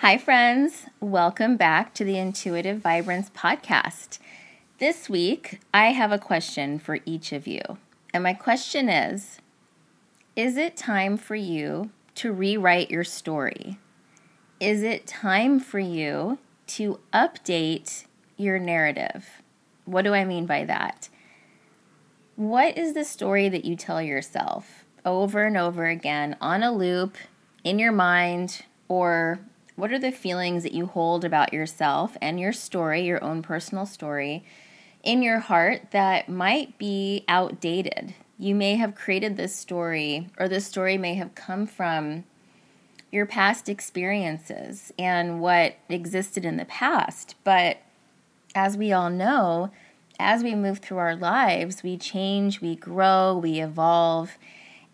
Hi, friends. Welcome back to the Intuitive Vibrance Podcast. This week, I have a question for each of you. And my question is Is it time for you to rewrite your story? Is it time for you to update your narrative? What do I mean by that? What is the story that you tell yourself over and over again on a loop in your mind or what are the feelings that you hold about yourself and your story, your own personal story, in your heart that might be outdated? You may have created this story, or this story may have come from your past experiences and what existed in the past. But as we all know, as we move through our lives, we change, we grow, we evolve.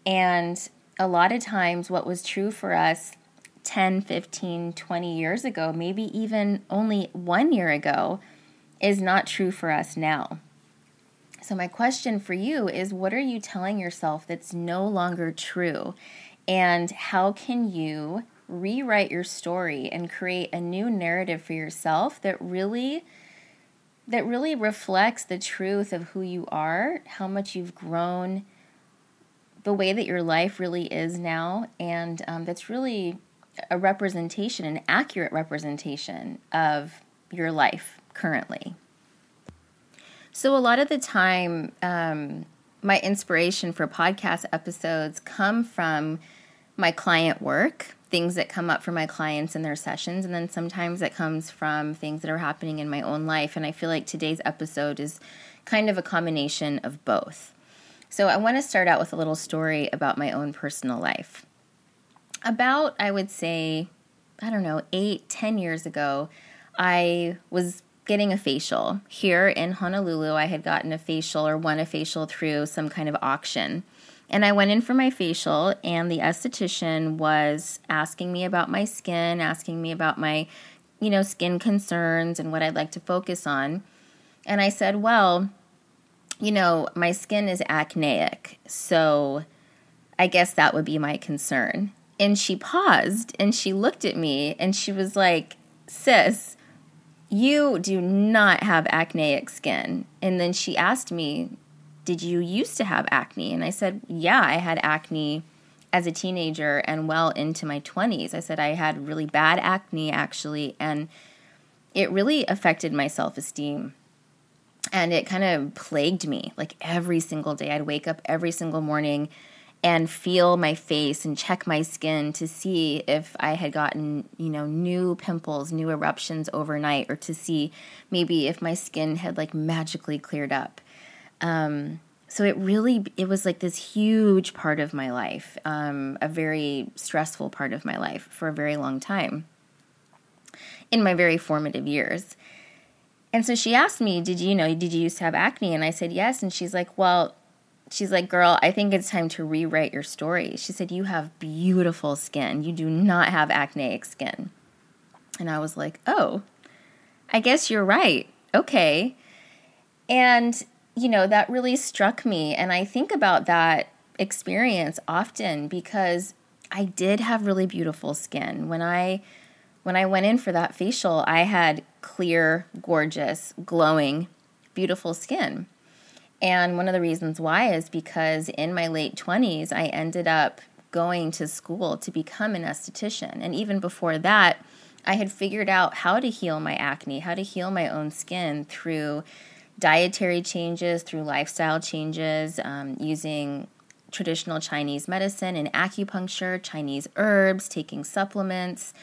And a lot of times, what was true for us 10, 15, 20 years ago, maybe even only one year ago, is not true for us now. So, my question for you is what are you telling yourself that's no longer true? And how can you rewrite your story and create a new narrative for yourself that really that really reflects the truth of who you are, how much you've grown, the way that your life really is now, and um, that's really a representation, an accurate representation of your life currently. So, a lot of the time, um, my inspiration for podcast episodes come from my client work, things that come up for my clients in their sessions, and then sometimes it comes from things that are happening in my own life. And I feel like today's episode is kind of a combination of both. So, I want to start out with a little story about my own personal life about, I would say, I don't know, eight, ten years ago, I was getting a facial. Here in Honolulu, I had gotten a facial or won a facial through some kind of auction. And I went in for my facial, and the esthetician was asking me about my skin, asking me about my, you know, skin concerns and what I'd like to focus on. And I said, well, you know, my skin is acneic, so I guess that would be my concern and she paused and she looked at me and she was like, Sis, you do not have acneic skin. And then she asked me, Did you used to have acne? And I said, Yeah, I had acne as a teenager and well into my 20s. I said, I had really bad acne actually, and it really affected my self esteem. And it kind of plagued me like every single day. I'd wake up every single morning and feel my face and check my skin to see if I had gotten, you know, new pimples, new eruptions overnight, or to see maybe if my skin had like magically cleared up. Um, so it really it was like this huge part of my life, um, a very stressful part of my life for a very long time in my very formative years. And so she asked me, "Did you know? Did you used to have acne?" And I said yes. And she's like, "Well." She's like, Girl, I think it's time to rewrite your story. She said, You have beautiful skin. You do not have acneic skin. And I was like, Oh, I guess you're right. Okay. And, you know, that really struck me. And I think about that experience often because I did have really beautiful skin. When I when I went in for that facial, I had clear, gorgeous, glowing, beautiful skin. And one of the reasons why is because in my late 20s, I ended up going to school to become an esthetician. And even before that, I had figured out how to heal my acne, how to heal my own skin through dietary changes, through lifestyle changes, um, using traditional Chinese medicine and acupuncture, Chinese herbs, taking supplements,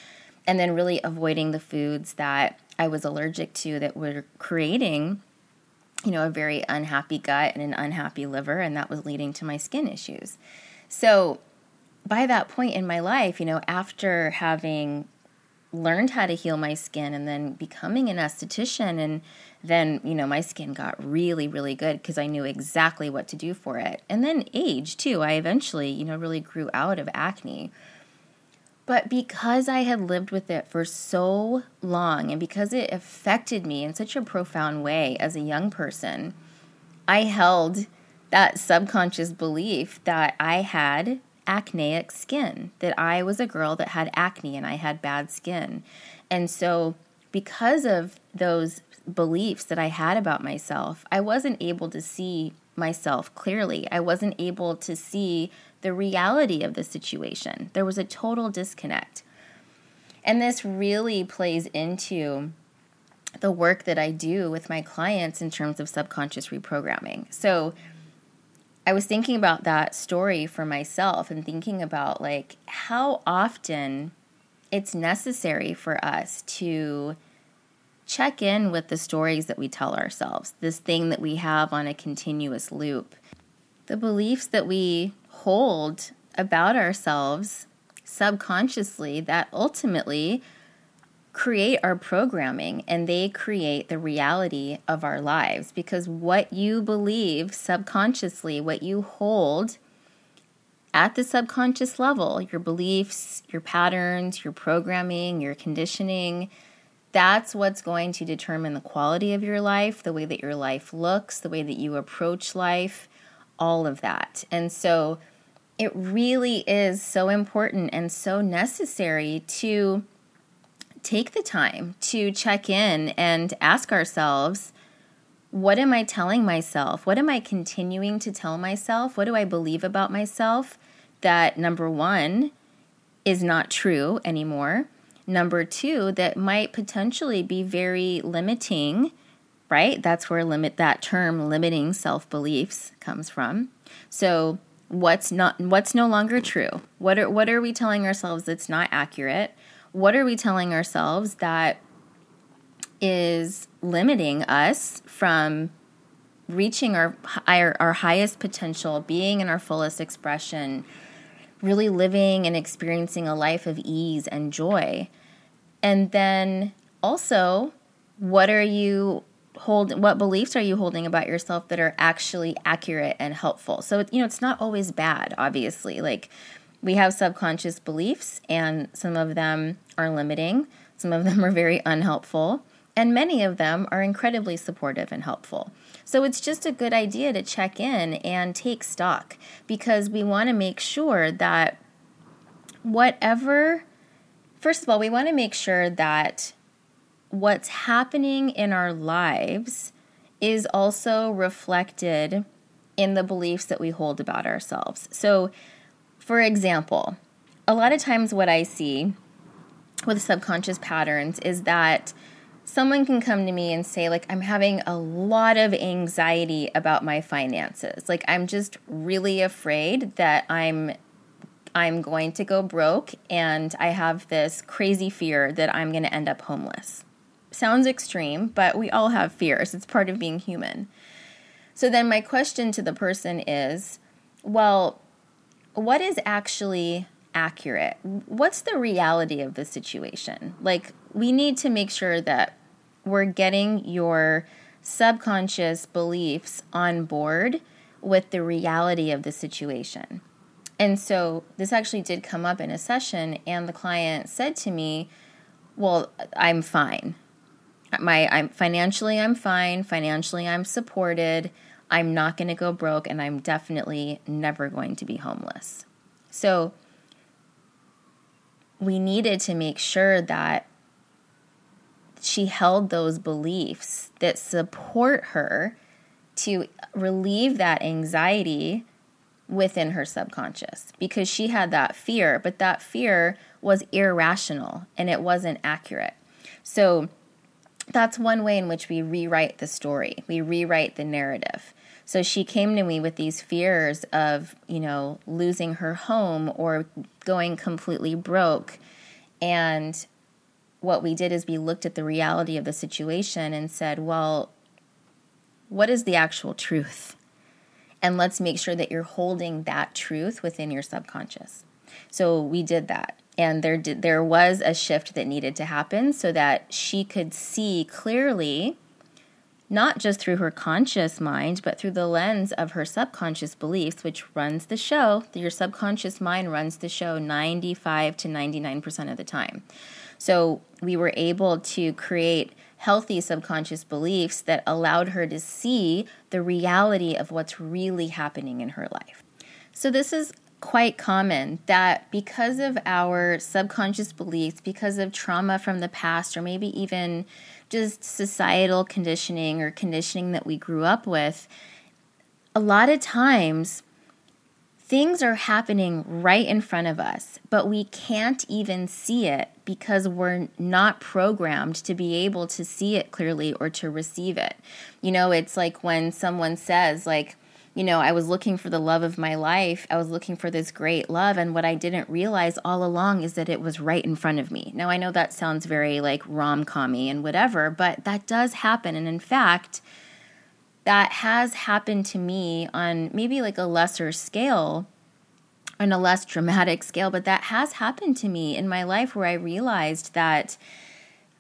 and then really avoiding the foods that I was allergic to that were creating you know, a very unhappy gut and an unhappy liver, and that was leading to my skin issues. So, by that point in my life, you know, after having learned how to heal my skin and then becoming an esthetician, and then, you know, my skin got really, really good because I knew exactly what to do for it. And then age, too. I eventually, you know, really grew out of acne. But because I had lived with it for so long and because it affected me in such a profound way as a young person, I held that subconscious belief that I had acneic skin, that I was a girl that had acne and I had bad skin. And so, because of those beliefs that I had about myself, I wasn't able to see myself clearly. I wasn't able to see the reality of the situation. There was a total disconnect. And this really plays into the work that I do with my clients in terms of subconscious reprogramming. So, I was thinking about that story for myself and thinking about like how often it's necessary for us to check in with the stories that we tell ourselves, this thing that we have on a continuous loop, the beliefs that we hold about ourselves subconsciously that ultimately create our programming and they create the reality of our lives. Because what you believe subconsciously, what you hold at the subconscious level, your beliefs, your patterns, your programming, your conditioning, that's what's going to determine the quality of your life, the way that your life looks, the way that you approach life, all of that. And so it really is so important and so necessary to take the time to check in and ask ourselves what am I telling myself? What am I continuing to tell myself? What do I believe about myself that number one is not true anymore? Number two, that might potentially be very limiting, right? That's where limit that term limiting self beliefs comes from. So what's not what's no longer true? What are what are we telling ourselves that's not accurate? what are we telling ourselves that is limiting us from reaching our, our, our highest potential, being in our fullest expression, really living and experiencing a life of ease and joy. And then also, what are you hold what beliefs are you holding about yourself that are actually accurate and helpful? So, you know, it's not always bad, obviously. Like we have subconscious beliefs, and some of them are limiting, some of them are very unhelpful, and many of them are incredibly supportive and helpful. So it's just a good idea to check in and take stock because we want to make sure that whatever, first of all, we want to make sure that what's happening in our lives is also reflected in the beliefs that we hold about ourselves. So for example, a lot of times what I see with subconscious patterns is that someone can come to me and say like I'm having a lot of anxiety about my finances. Like I'm just really afraid that I'm I'm going to go broke and I have this crazy fear that I'm going to end up homeless. Sounds extreme, but we all have fears. It's part of being human. So then my question to the person is, well, what is actually accurate? What's the reality of the situation? Like, we need to make sure that we're getting your subconscious beliefs on board with the reality of the situation. And so, this actually did come up in a session, and the client said to me, Well, I'm fine. My, I'm financially, I'm fine. Financially, I'm supported I'm not going to go broke and I'm definitely never going to be homeless. So we needed to make sure that she held those beliefs that support her to relieve that anxiety within her subconscious because she had that fear, but that fear was irrational and it wasn't accurate. So that's one way in which we rewrite the story, we rewrite the narrative. So she came to me with these fears of, you know, losing her home or going completely broke. And what we did is we looked at the reality of the situation and said, well, what is the actual truth? And let's make sure that you're holding that truth within your subconscious. So we did that. And there did, there was a shift that needed to happen so that she could see clearly not just through her conscious mind, but through the lens of her subconscious beliefs, which runs the show. Your subconscious mind runs the show 95 to 99% of the time. So we were able to create healthy subconscious beliefs that allowed her to see the reality of what's really happening in her life. So this is quite common that because of our subconscious beliefs, because of trauma from the past, or maybe even just societal conditioning or conditioning that we grew up with, a lot of times things are happening right in front of us, but we can't even see it because we're not programmed to be able to see it clearly or to receive it. You know, it's like when someone says, like, you know, I was looking for the love of my life. I was looking for this great love. And what I didn't realize all along is that it was right in front of me. Now, I know that sounds very like rom commy and whatever, but that does happen. And in fact, that has happened to me on maybe like a lesser scale on a less dramatic scale, but that has happened to me in my life where I realized that,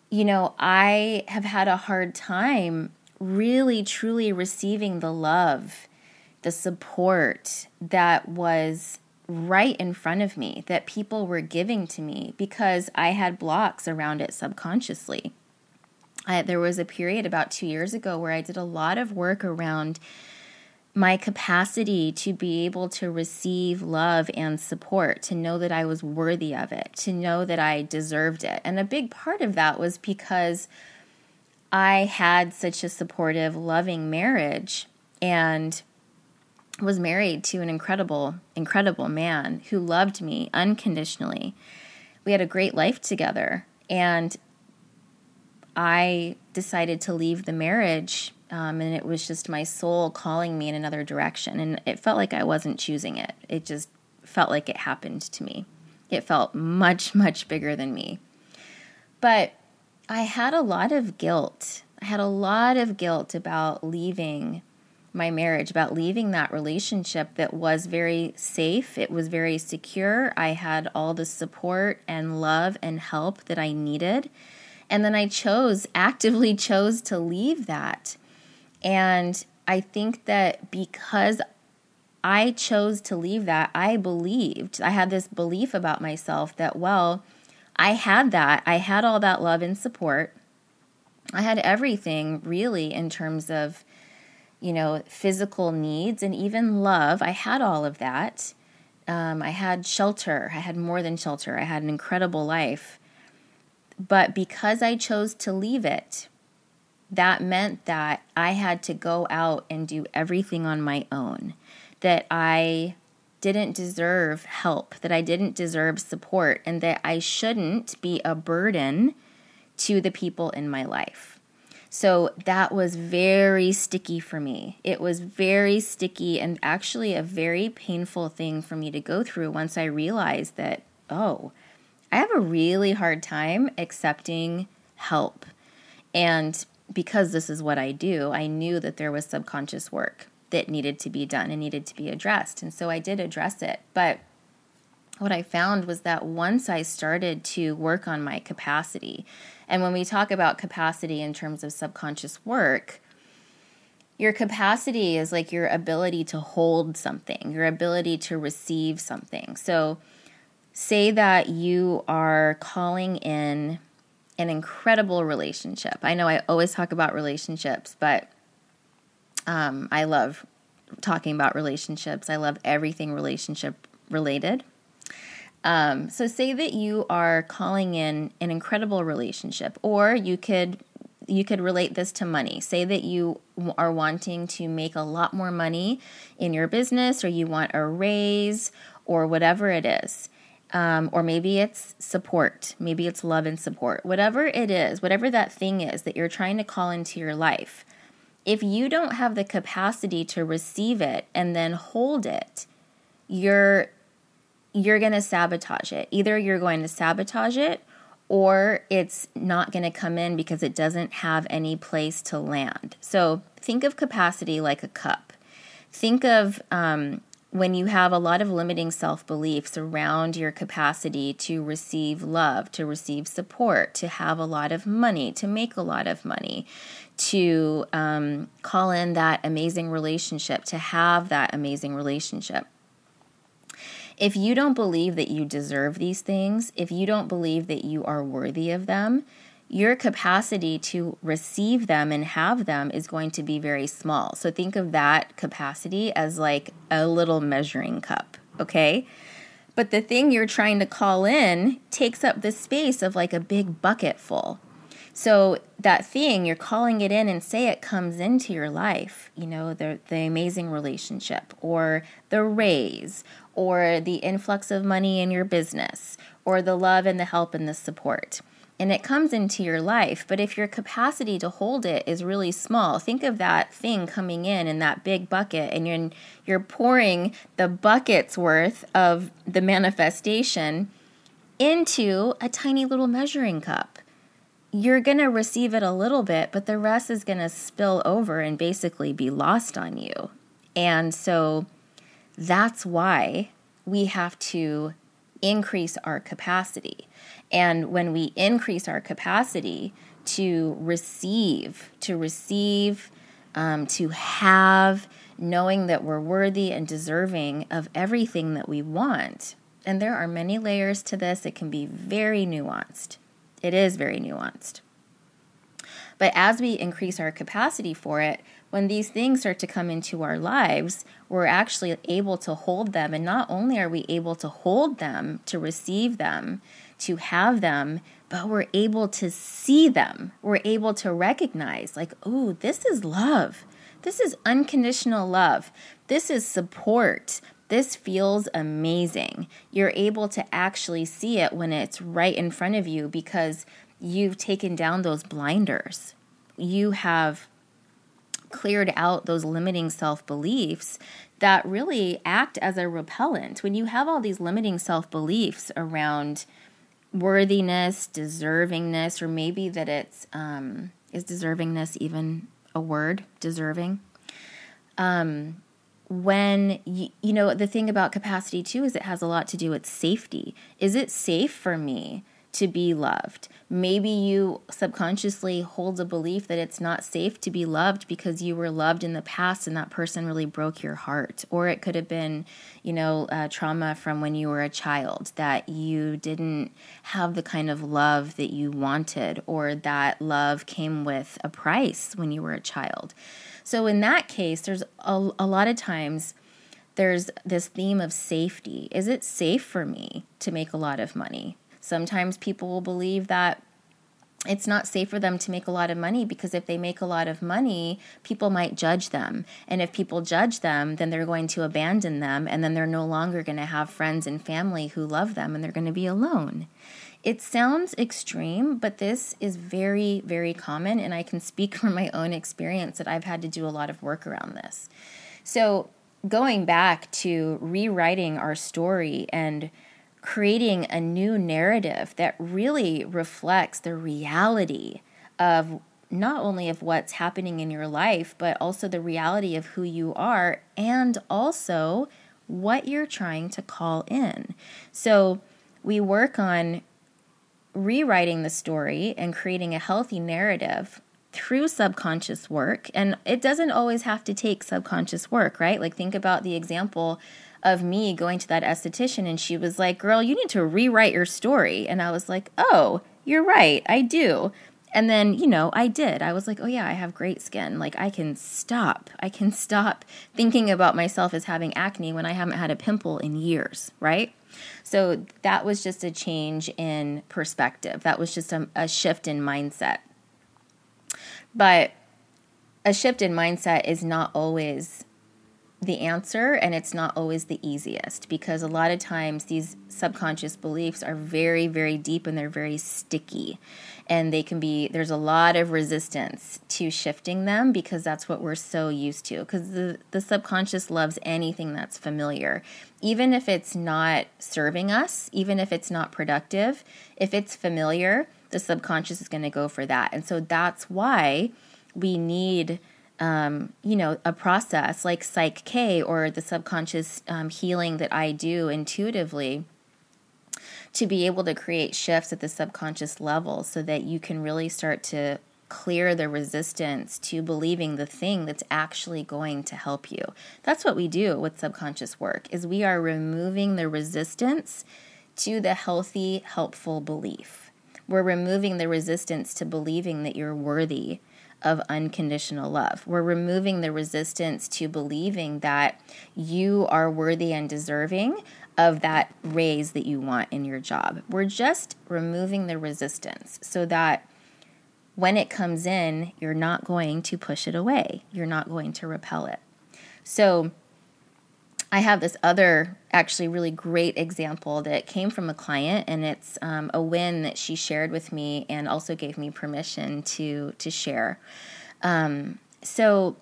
you know, I have had a hard time really truly receiving the love the support that was right in front of me that people were giving to me because I had blocks around it subconsciously. I, there was a period about two years ago where I did a lot of work around my capacity to be able to receive love and support, to know that I was worthy of it, to know that I deserved it. And a big part of that was because I had such a supportive, loving marriage and was married to an incredible, incredible man who loved me unconditionally. We had a great life together. And I decided to leave the marriage, um, and it was just my soul calling me in another direction. And it felt like I wasn't choosing it, it just felt like it happened to me. It felt much, much bigger than me. But I had a lot of guilt. I had a lot of guilt about leaving my marriage, about leaving that relationship that was very safe, it was very secure. I had all the support and love and help that I needed. And then I chose, actively chose to leave that. And I think that because I chose to leave that, I believed, I had this belief about myself that, well, I had that. I had all that love and support. I had everything really in terms of you know, physical needs and even love. I had all of that. Um, I had shelter. I had more than shelter. I had an incredible life. But because I chose to leave it, that meant that I had to go out and do everything on my own, that I didn't deserve help, that I didn't deserve support, and that I shouldn't be a burden to the people in my life. So that was very sticky for me. It was very sticky and actually a very painful thing for me to go through once I realized that, oh, I have a really hard time accepting help. And because this is what I do, I knew that there was subconscious work that needed to be done and needed to be addressed. And so I did address it. But what I found was that once I started to work on my capacity, and when we talk about capacity in terms of subconscious work, your capacity is like your ability to hold something, your ability to receive something. So, say that you are calling in an incredible relationship. I know I always talk about relationships, but um, I love talking about relationships. I love everything relationship related. Um, so, say that you are calling in an incredible relationship, or you could you could relate this to money. Say that you are wanting to make a lot more money in your business, or you want a raise, or whatever it is. Um, or maybe it's support, maybe it's love and support, whatever it is, whatever that thing is that you're trying to call into your life. If you don't have the capacity to receive it and then hold it, you're you're going to sabotage it. Either you're going to sabotage it or it's not going to come in because it doesn't have any place to land. So think of capacity like a cup. Think of um, when you have a lot of limiting self beliefs around your capacity to receive love, to receive support, to have a lot of money, to make a lot of money, to um, call in that amazing relationship, to have that amazing relationship if you don't believe that you deserve these things, if you don't believe that you are worthy of them, your capacity to receive them and have them is going to be very small. So think of that capacity as like a little measuring cup. okay? But the thing you're trying to call in takes up the space of like a big bucket full. So that thing you're calling it in and say it comes into your life, you know, the the amazing relationship or the raise or the influx of money in your business or the love and the help and the support. And it comes into your life, but if your capacity to hold it is really small, think of that thing coming in in that big bucket and you're you're pouring the bucket's worth of the manifestation into a tiny little measuring cup you're going to receive it a little bit, but the rest is going to spill over and basically be lost on you. And so that's why we have to increase our capacity. And when we increase our capacity to receive, to receive, um, to have, knowing that we're worthy and deserving of everything that we want. And there are many layers to this, it can be very nuanced. It is very nuanced. But as we increase our capacity for it, when these things start to come into our lives, we're actually able to hold them. And not only are we able to hold them, to receive them, to have them, but we're able to see them. We're able to recognize, like, oh, this is love. This is unconditional love. This is support. This feels amazing. You're able to actually see it when it's right in front of you because you've taken down those blinders. You have cleared out those limiting self beliefs that really act as a repellent. When you have all these limiting self beliefs around worthiness, deservingness, or maybe that it's, um, is deservingness even a word? Deserving? Um, when you, you know the thing about capacity too is it has a lot to do with safety is it safe for me to be loved maybe you subconsciously hold a belief that it's not safe to be loved because you were loved in the past and that person really broke your heart or it could have been you know uh, trauma from when you were a child that you didn't have the kind of love that you wanted or that love came with a price when you were a child so in that case, there's a, a lot of times there's this theme of safety. Is it safe for me to make a lot of money? Sometimes people will believe that it's not safe for them to make a lot of money because if they make a lot of money, people might judge them. And if people judge them, then they're going to abandon them and then they're no longer going to have friends and family who love them and they're going to be alone. It sounds extreme, but this is very, very common. And I can speak from my own experience that I've had to do a lot of work around this. So, going back to rewriting our story and creating a new narrative that really reflects the reality of not only of what's happening in your life, but also the reality of who you are and also what you're trying to call in. So, we work on rewriting the story and creating a healthy narrative through subconscious work. And it doesn't always have to take subconscious work, right? Like, think about the example of me going to that esthetician and she was like, Girl, you need to rewrite your story. And I was like, Oh, you're right, I do. And then, you know, I did. I was like, oh, yeah, I have great skin. Like, I can stop. I can stop thinking about myself as having acne when I haven't had a pimple in years, right? So that was just a change in perspective. That was just a, a shift in mindset. But a shift in mindset is not always the answer and it's not always the easiest because a lot of times these subconscious beliefs are very very deep and they're very sticky. And they can be there's a lot of resistance to shifting them because that's what we're so used to. Because the, the subconscious loves anything that's familiar. Even if it's not serving us even if it's not productive if it's familiar the subconscious is going to go for that. And so that's why we need um, you know, a process like Psych K or the subconscious um, healing that I do intuitively to be able to create shifts at the subconscious level so that you can really start to clear the resistance to believing the thing that's actually going to help you. That's what we do with subconscious work is we are removing the resistance to the healthy, helpful belief. We're removing the resistance to believing that you're worthy of unconditional love. We're removing the resistance to believing that you are worthy and deserving of that raise that you want in your job. We're just removing the resistance so that when it comes in, you're not going to push it away, you're not going to repel it. So, I have this other actually really great example that came from a client, and it's um, a win that she shared with me and also gave me permission to to share. Um, so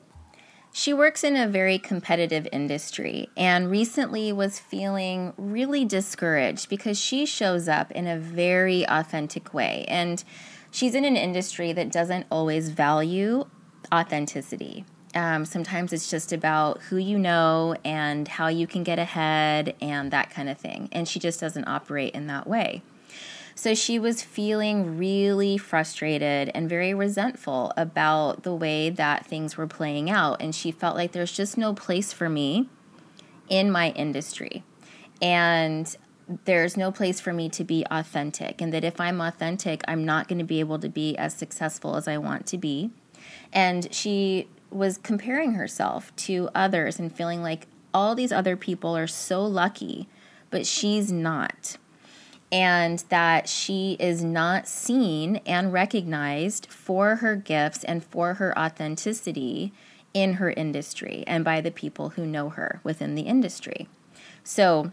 she works in a very competitive industry and recently was feeling really discouraged because she shows up in a very authentic way. And she's in an industry that doesn't always value authenticity. Um, sometimes it's just about who you know and how you can get ahead and that kind of thing. And she just doesn't operate in that way. So she was feeling really frustrated and very resentful about the way that things were playing out. And she felt like there's just no place for me in my industry. And there's no place for me to be authentic. And that if I'm authentic, I'm not going to be able to be as successful as I want to be. And she was comparing herself to others and feeling like all these other people are so lucky, but she's not and that she is not seen and recognized for her gifts and for her authenticity in her industry and by the people who know her within the industry. So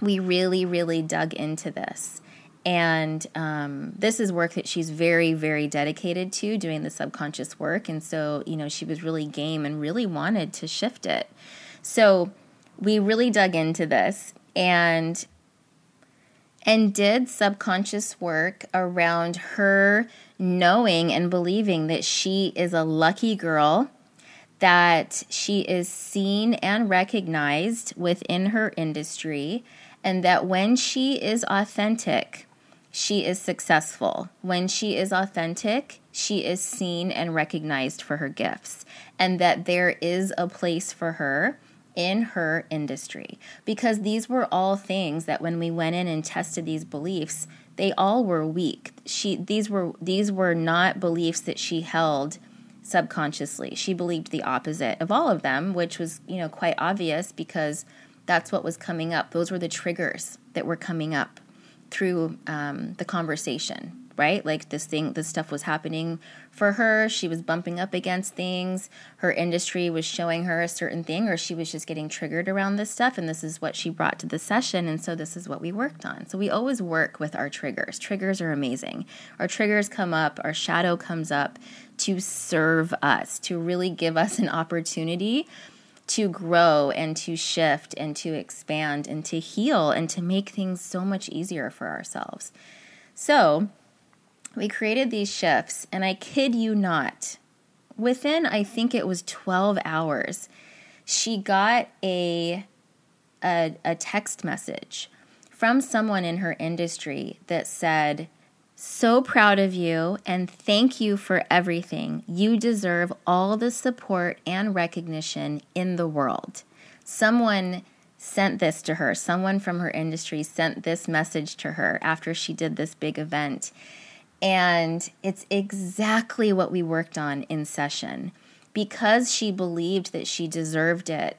we really, really dug into this. And um, this is work that she's very, very dedicated to doing the subconscious work. And so, you know, she was really game and really wanted to shift it. So we really dug into this. And and did subconscious work around her knowing and believing that she is a lucky girl, that she is seen and recognized within her industry, and that when she is authentic, she is successful. When she is authentic, she is seen and recognized for her gifts, and that there is a place for her in her industry. Because these were all things that when we went in and tested these beliefs they all were weak. She these were these were not beliefs that she held subconsciously. She believed the opposite of all of them which was you know quite obvious because that's what was coming up. Those were the triggers that were coming up through um, the conversation right? Like this thing, this stuff was happening for her. She was bumping up against things. Her industry was showing her a certain thing, or she was just getting triggered around this stuff. And this is what she brought to the session. And so this is what we worked on. So we always work with our triggers. Triggers are amazing. Our triggers come up, our shadow comes up to serve us, to really give us an opportunity to grow and to shift and to expand and to heal and to make things so much easier for ourselves. So, we created these shifts, and I kid you not, within I think it was 12 hours, she got a, a, a text message from someone in her industry that said, so proud of you and thank you for everything. You deserve all the support and recognition in the world. Someone sent this to her. Someone from her industry sent this message to her after she did this big event. And it's exactly what we worked on in session. Because she believed that she deserved it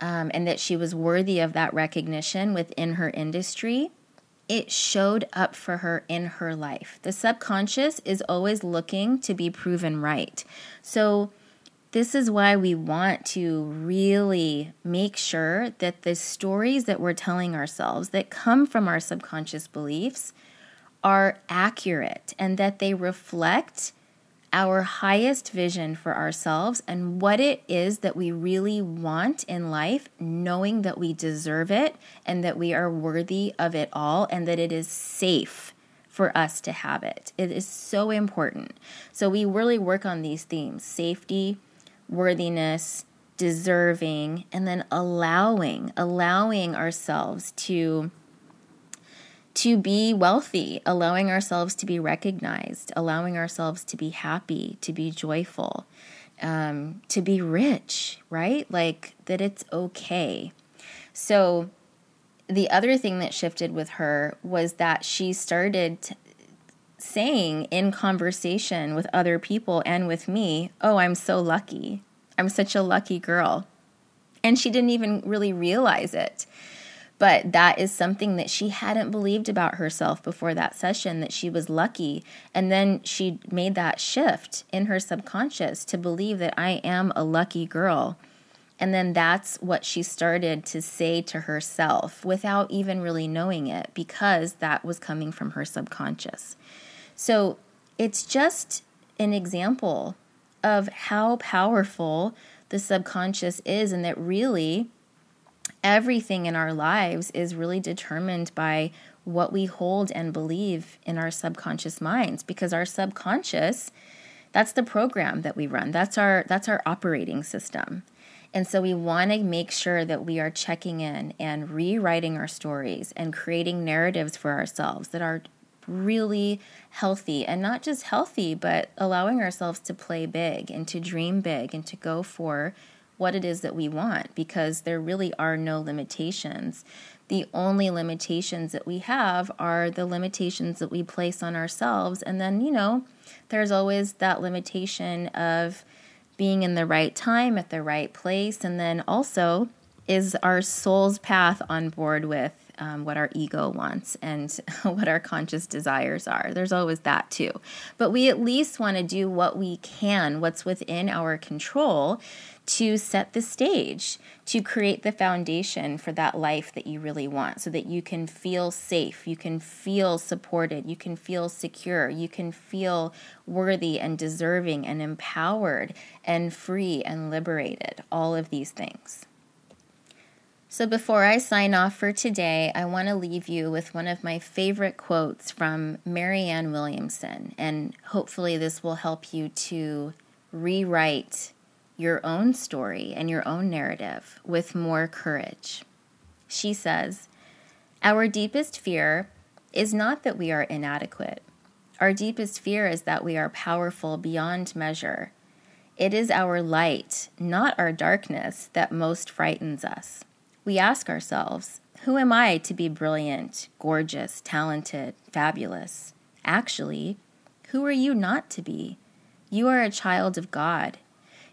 um, and that she was worthy of that recognition within her industry, it showed up for her in her life. The subconscious is always looking to be proven right. So, this is why we want to really make sure that the stories that we're telling ourselves that come from our subconscious beliefs are accurate and that they reflect our highest vision for ourselves and what it is that we really want in life, knowing that we deserve it and that we are worthy of it all and that it is safe for us to have it. It is so important. So we really work on these themes safety, worthiness, deserving, and then allowing, allowing ourselves to to be wealthy, allowing ourselves to be recognized, allowing ourselves to be happy, to be joyful, um, to be rich, right? Like that it's okay. So, the other thing that shifted with her was that she started saying in conversation with other people and with me, Oh, I'm so lucky. I'm such a lucky girl. And she didn't even really realize it. But that is something that she hadn't believed about herself before that session that she was lucky. And then she made that shift in her subconscious to believe that I am a lucky girl. And then that's what she started to say to herself without even really knowing it because that was coming from her subconscious. So it's just an example of how powerful the subconscious is, and that really everything in our lives is really determined by what we hold and believe in our subconscious minds because our subconscious that's the program that we run. That's our that's our operating system. And so we want to make sure that we are checking in and rewriting our stories and creating narratives for ourselves that are really healthy and not just healthy but allowing ourselves to play big and to dream big and to go for what it is that we want because there really are no limitations. The only limitations that we have are the limitations that we place on ourselves. And then, you know, there's always that limitation of being in the right time at the right place. And then also, is our soul's path on board with um, what our ego wants and what our conscious desires are. There's always that too. But we at least want to do what we can, what's within our control to set the stage, to create the foundation for that life that you really want so that you can feel safe, you can feel supported, you can feel secure, you can feel worthy and deserving and empowered and free and liberated. All of these things. So, before I sign off for today, I want to leave you with one of my favorite quotes from Marianne Williamson. And hopefully, this will help you to rewrite your own story and your own narrative with more courage. She says, Our deepest fear is not that we are inadequate. Our deepest fear is that we are powerful beyond measure. It is our light, not our darkness, that most frightens us. We ask ourselves, Who am I to be brilliant, gorgeous, talented, fabulous? Actually, who are you not to be? You are a child of God.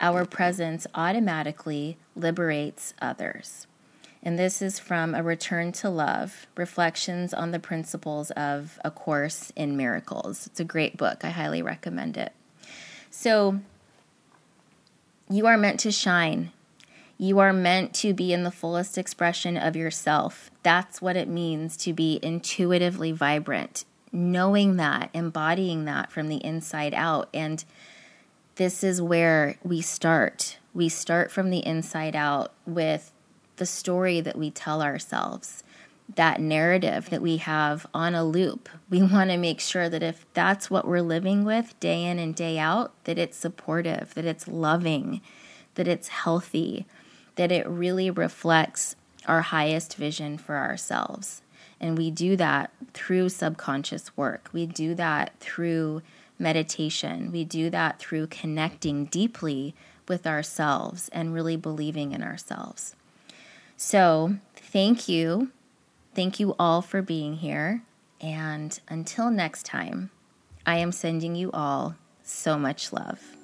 our presence automatically liberates others. And this is from A Return to Love Reflections on the Principles of A Course in Miracles. It's a great book. I highly recommend it. So, you are meant to shine. You are meant to be in the fullest expression of yourself. That's what it means to be intuitively vibrant. Knowing that, embodying that from the inside out. And this is where we start. We start from the inside out with the story that we tell ourselves, that narrative that we have on a loop. We want to make sure that if that's what we're living with day in and day out, that it's supportive, that it's loving, that it's healthy, that it really reflects our highest vision for ourselves. And we do that through subconscious work. We do that through meditation. We do that through connecting deeply with ourselves and really believing in ourselves. So, thank you. Thank you all for being here. And until next time, I am sending you all so much love.